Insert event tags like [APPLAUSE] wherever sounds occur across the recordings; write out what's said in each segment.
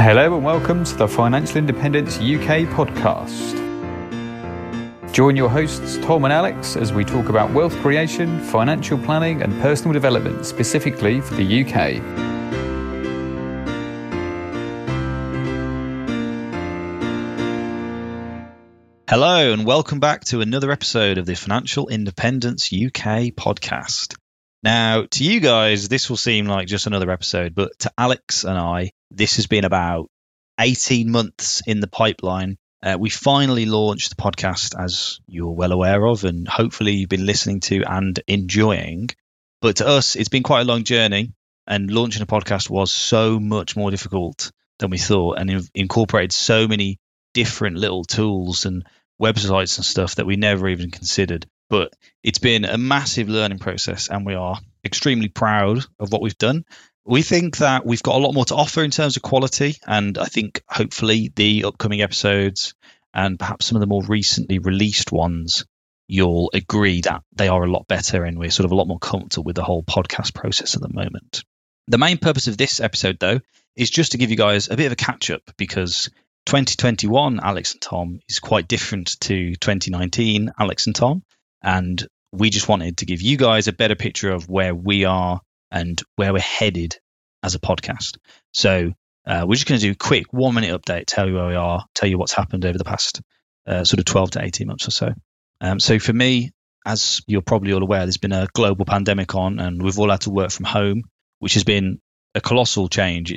Hello and welcome to the Financial Independence UK podcast. Join your hosts Tom and Alex as we talk about wealth creation, financial planning, and personal development specifically for the UK. Hello, and welcome back to another episode of the Financial Independence UK podcast. Now, to you guys, this will seem like just another episode, but to Alex and I, this has been about 18 months in the pipeline. Uh, we finally launched the podcast, as you're well aware of, and hopefully you've been listening to and enjoying. But to us, it's been quite a long journey, and launching a podcast was so much more difficult than we thought, and in- incorporated so many different little tools and websites and stuff that we never even considered. But it's been a massive learning process, and we are extremely proud of what we've done we think that we've got a lot more to offer in terms of quality, and I think hopefully the upcoming episodes and perhaps some of the more recently released ones, you'll agree that they are a lot better, and we're sort of a lot more comfortable with the whole podcast process at the moment. The main purpose of this episode, though, is just to give you guys a bit of a catch up because 2021 Alex and Tom is quite different to 2019 Alex and Tom, and we just wanted to give you guys a better picture of where we are and where we're headed as a podcast. So uh, we're just going to do a quick one minute update, tell you where we are, tell you what's happened over the past uh, sort of 12 to 18 months or so. Um, so for me, as you're probably all aware, there's been a global pandemic on, and we've all had to work from home, which has been a colossal change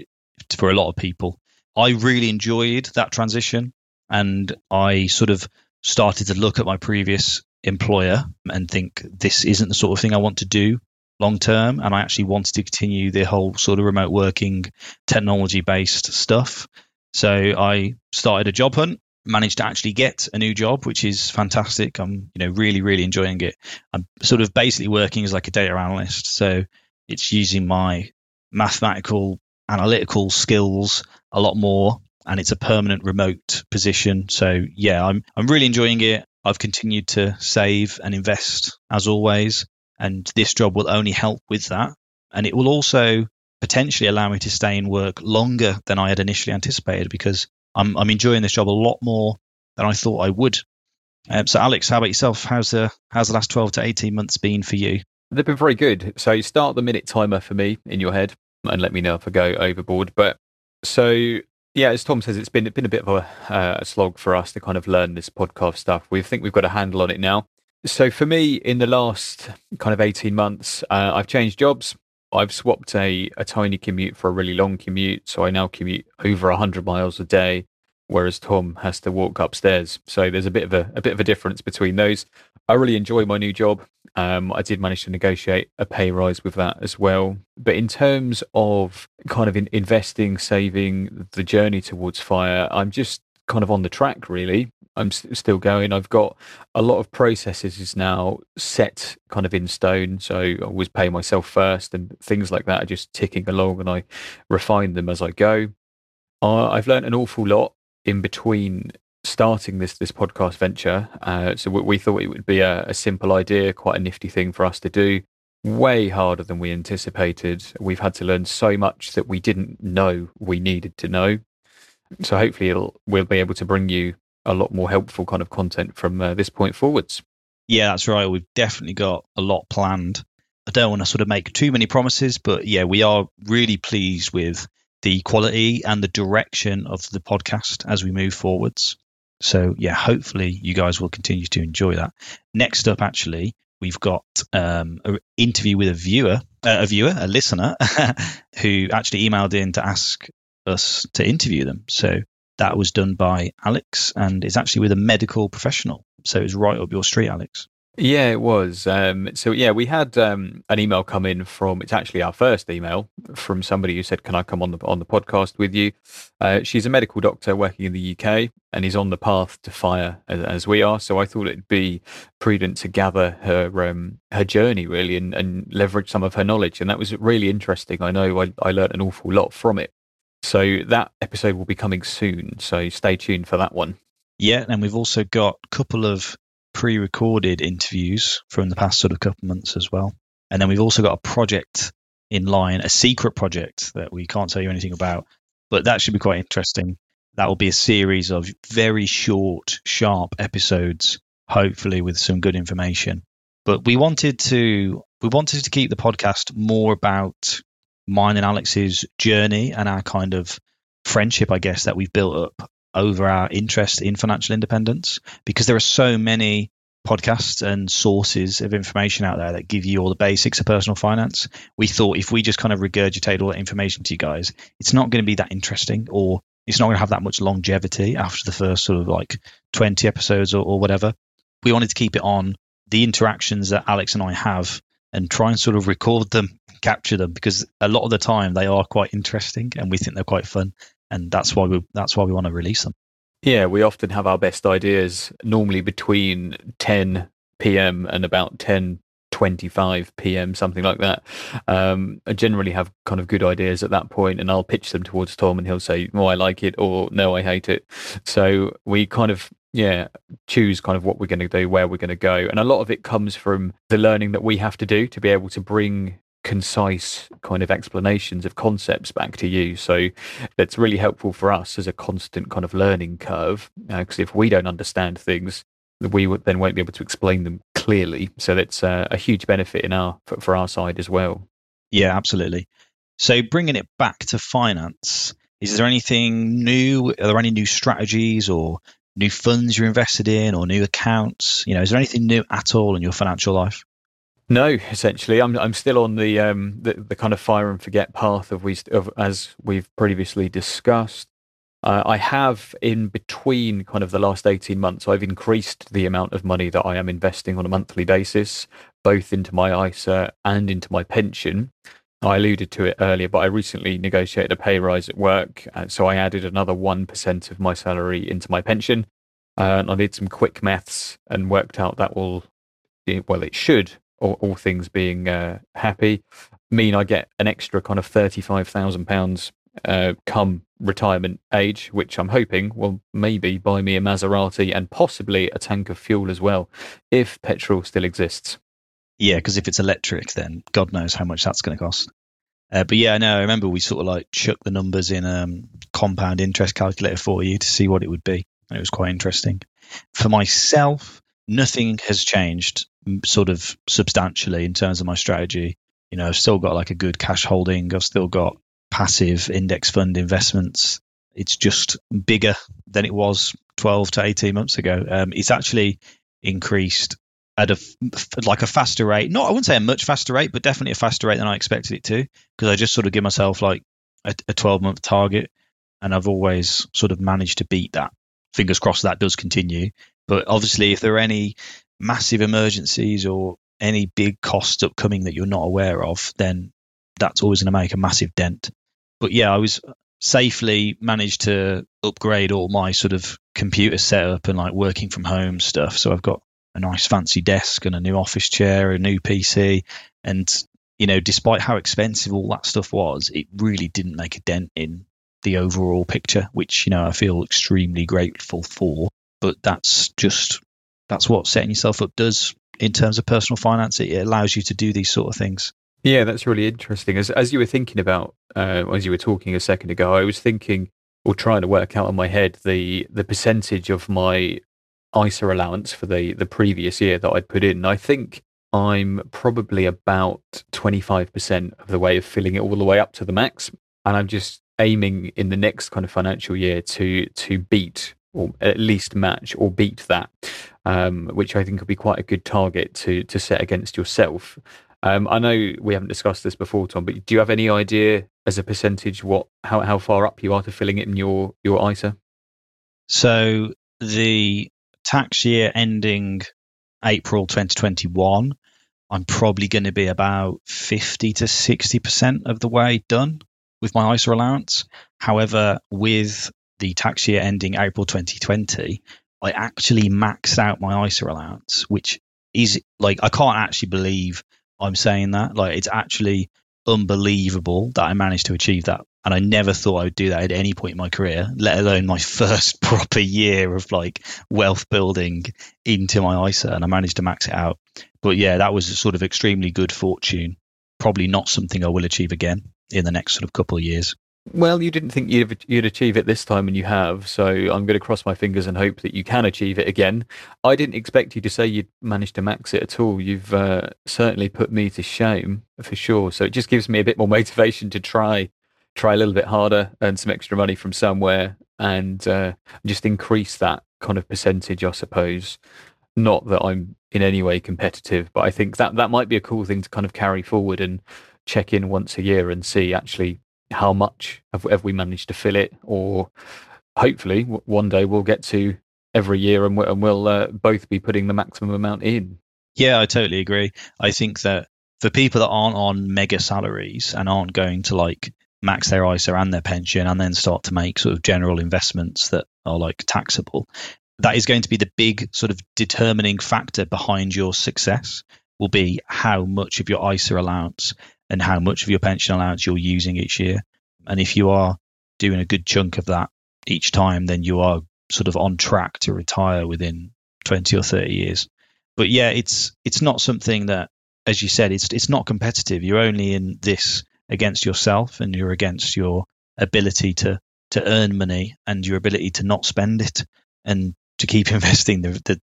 for a lot of people. I really enjoyed that transition, and I sort of started to look at my previous employer and think this isn't the sort of thing I want to do long term and I actually wanted to continue the whole sort of remote working technology based stuff. So I started a job hunt, managed to actually get a new job, which is fantastic. I'm, you know, really, really enjoying it. I'm sort of basically working as like a data analyst. So it's using my mathematical analytical skills a lot more and it's a permanent remote position. So yeah, I'm I'm really enjoying it. I've continued to save and invest as always. And this job will only help with that. And it will also potentially allow me to stay in work longer than I had initially anticipated because I'm, I'm enjoying this job a lot more than I thought I would. Um, so, Alex, how about yourself? How's the how's the last twelve to eighteen months been for you? They've been very good. So, start the minute timer for me in your head and let me know if I go overboard. But so yeah, as Tom says, it's been been a bit of a, uh, a slog for us to kind of learn this podcast stuff. We think we've got a handle on it now. So for me, in the last kind of 18 months, uh, I've changed jobs. I've swapped a, a tiny commute for a really long commute. So I now commute over 100 miles a day, whereas Tom has to walk upstairs. So there's a bit of a, a bit of a difference between those. I really enjoy my new job. Um, I did manage to negotiate a pay rise with that as well. But in terms of kind of in investing, saving, the journey towards fire, I'm just kind of on the track really. I'm still going. I've got a lot of processes now set kind of in stone. So I always pay myself first and things like that are just ticking along and I refine them as I go. Uh, I've learned an awful lot in between starting this this podcast venture. Uh, so we, we, thought it would be a, a simple idea, quite a nifty thing for us to do. Way harder than we anticipated. We've had to learn so much that we didn't know we needed to know. So hopefully we'll be able to bring you a lot more helpful kind of content from uh, this point forwards. Yeah, that's right. We've definitely got a lot planned. I don't want to sort of make too many promises, but yeah, we are really pleased with the quality and the direction of the podcast as we move forwards. So yeah, hopefully you guys will continue to enjoy that. Next up, actually, we've got um, an interview with a viewer, uh, a viewer, a listener, [LAUGHS] who actually emailed in to ask us to interview them. So that was done by Alex and it's actually with a medical professional. So it's right up your street, Alex. Yeah, it was. Um, so yeah, we had um, an email come in from. It's actually our first email from somebody who said, "Can I come on the on the podcast with you?" Uh, she's a medical doctor working in the UK and is on the path to fire as, as we are. So I thought it'd be prudent to gather her um, her journey really and, and leverage some of her knowledge, and that was really interesting. I know I, I learned an awful lot from it. So that episode will be coming soon. So stay tuned for that one. Yeah, and we've also got a couple of pre-recorded interviews from the past sort of couple months as well. And then we've also got a project in line, a secret project that we can't tell you anything about But that should be quite interesting. That will be a series of very short, sharp episodes, hopefully with some good information. But we wanted to we wanted to keep the podcast more about mine and Alex's journey and our kind of friendship, I guess, that we've built up over our interest in financial independence because there are so many podcasts and sources of information out there that give you all the basics of personal finance. We thought if we just kind of regurgitate all that information to you guys, it's not going to be that interesting or it's not going to have that much longevity after the first sort of like 20 episodes or, or whatever. We wanted to keep it on the interactions that Alex and I have and try and sort of record them, capture them because a lot of the time they are quite interesting and we think they're quite fun and that's why we that's why we want to release them. Yeah, we often have our best ideas normally between 10 p.m. and about 10 25 p.m. something like that. Um, I generally have kind of good ideas at that point, and I'll pitch them towards Tom, and he'll say, "Oh, I like it," or "No, I hate it." So we kind of yeah choose kind of what we're going to do, where we're going to go, and a lot of it comes from the learning that we have to do to be able to bring concise kind of explanations of concepts back to you. So that's really helpful for us as a constant kind of learning curve. Because uh, if we don't understand things, we then won't be able to explain them clearly. So that's uh, a huge benefit in our for, for our side as well. Yeah, absolutely. So bringing it back to finance, is there anything new? Are there any new strategies or new funds you're invested in or new accounts? You know, is there anything new at all in your financial life? No, essentially, I'm I'm still on the um the, the kind of fire and forget path of we of as we've previously discussed. Uh, I have in between kind of the last 18 months, I've increased the amount of money that I am investing on a monthly basis, both into my ISA and into my pension. I alluded to it earlier, but I recently negotiated a pay rise at work. So I added another 1% of my salary into my pension. Uh, and I did some quick maths and worked out that will, well, it should all, all things being uh, happy, mean I get an extra kind of thirty-five thousand uh, pounds come retirement age, which I'm hoping will maybe buy me a Maserati and possibly a tank of fuel as well, if petrol still exists. Yeah, because if it's electric, then God knows how much that's going to cost. Uh, but yeah, no, I remember we sort of like chuck the numbers in a um, compound interest calculator for you to see what it would be. And it was quite interesting. For myself, nothing has changed sort of substantially in terms of my strategy. You know, I've still got like a good cash holding. I've still got passive index fund investments. It's just bigger than it was 12 to 18 months ago. Um, it's actually increased at a like a faster rate. Not, I wouldn't say a much faster rate, but definitely a faster rate than I expected it to. Because I just sort of give myself like a, a 12 month target, and I've always sort of managed to beat that. Fingers crossed that does continue. But obviously, if there are any massive emergencies or any big costs upcoming that you're not aware of, then that's always going to make a massive dent. But yeah, I was safely managed to upgrade all my sort of computer setup and like working from home stuff. So I've got a nice fancy desk and a new office chair, a new PC, and you know, despite how expensive all that stuff was, it really didn't make a dent in the overall picture, which you know I feel extremely grateful for. But that's just that's what setting yourself up does in terms of personal finance. It, allows you to do these sort of things. Yeah, that's really interesting. As as you were thinking about, uh, as you were talking a second ago, I was thinking or trying to work out in my head the the percentage of my ISA allowance for the the previous year that I'd put in. I think I'm probably about 25% of the way of filling it all the way up to the max, and I'm just aiming in the next kind of financial year to to beat or at least match or beat that, um, which I think would be quite a good target to to set against yourself. Um, I know we haven't discussed this before, Tom, but do you have any idea as a percentage what how, how far up you are to filling it in your your ISA? So the tax year ending April 2021, I'm probably going to be about 50 to 60% of the way done with my ISA allowance. However, with the tax year ending April 2020, I actually maxed out my ISA allowance, which is like, I can't actually believe I'm saying that. Like, it's actually unbelievable that I managed to achieve that. And I never thought I would do that at any point in my career, let alone my [LAUGHS] first proper year of like wealth building into my ISA. And I managed to max it out. But yeah, that was a sort of extremely good fortune. Probably not something I will achieve again in the next sort of couple of years. Well, you didn't think you'd, you'd achieve it this time, and you have. So I'm going to cross my fingers and hope that you can achieve it again. I didn't expect you to say you'd managed to max it at all. You've uh, certainly put me to shame for sure. So it just gives me a bit more [LAUGHS] motivation to try, try a little bit harder, earn some extra money from somewhere, and uh, just increase that kind of percentage, I suppose. Not that I'm in any way competitive, but I think that that might be a cool thing to kind of carry forward and check in once a year and see actually how much have, have we managed to fill it, or hopefully one day we'll get to every year and, and we'll uh, both be putting the maximum amount in. Yeah, I totally agree. I think that for people that aren't on mega salaries and aren't going to like max their ISA and their pension and then start to make sort of general investments that are like taxable, that is going to be the big sort of determining factor behind your success will be how much of your ISA allowance and how much of your pension allowance you're using each year. And if you are doing a good chunk of that each time, then you are sort of on track to retire within 20 or 30 years. But yeah, it's it's not something that, as you said, it's it's not competitive. You're only in this against yourself, and you're against your ability to to earn money and your ability to not spend it and to keep [LAUGHS] investing the, the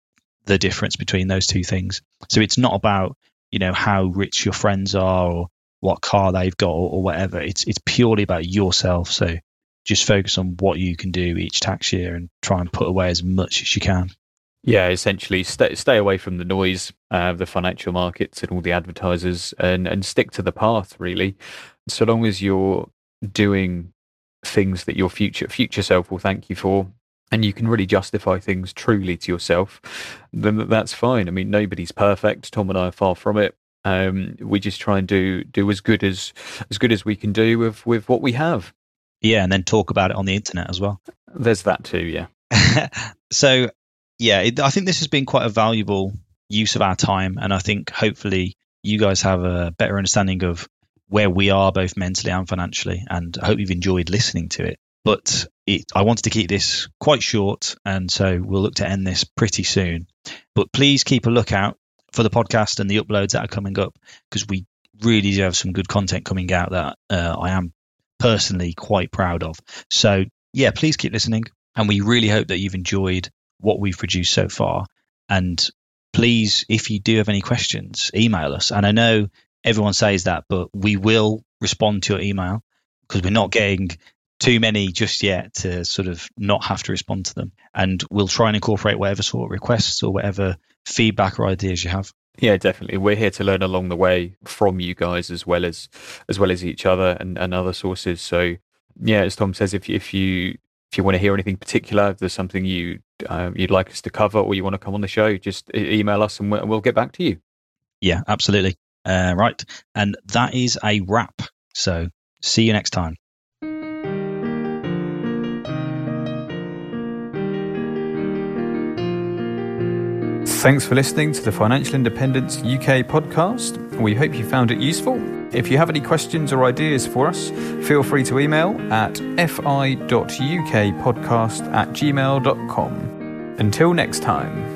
the difference between those two things. So it's not about you know how rich your friends are or what car they've got or, or whatever. It's it's purely about yourself. So just focus on what you can do each tax year and try and put away as much as you can. Yeah, essentially, stay stay away from the noise uh, of the financial markets and all the advertisers, and and stick to the path. Really, so long as you're doing things that your future future self will thank you for, and you can really justify things truly to yourself, then that's fine. I mean, nobody's perfect. Tom and I are far from it. Um, we just try and do do as good as as good as we can do with with what we have. Yeah, and then talk about it on the internet as well. There's that too. Yeah. [LAUGHS] so, yeah, it, I think this has been quite a valuable use of our time, and I think hopefully you guys have a better understanding of where we are both mentally and financially, and I hope you've enjoyed listening to it. But it, I wanted to keep this quite short, and so we'll look to end this pretty soon. But please keep a lookout for the podcast and the uploads that are coming up because we really do have some good content coming out that uh, I am personally quite proud of. So, yeah, please keep listening. And we really hope that you've enjoyed what we've produced so far. And please, if you do have any questions, email us. And I know everyone says that, but we will respond to your email because we're not getting too many just yet to sort of not have to respond to them. And we'll try and incorporate whatever sort of requests or whatever feedback or ideas you have. Yeah, definitely. We're here to learn along the way from you guys as well as as well as each other and, and other sources. So yeah, as Tom says, if if you if you want to hear anything particular, if there's something you um, you'd like us to cover or you want to come on the show, just email us and we'll, we'll get back to you. Yeah, absolutely. Uh, right, and that is a wrap. So see you next time. Thanks for listening to the Financial Independence UK podcast. We hope you found it useful. If you have any questions or ideas for us, feel free to email at fi.ukpodcast at gmail.com. Until next time.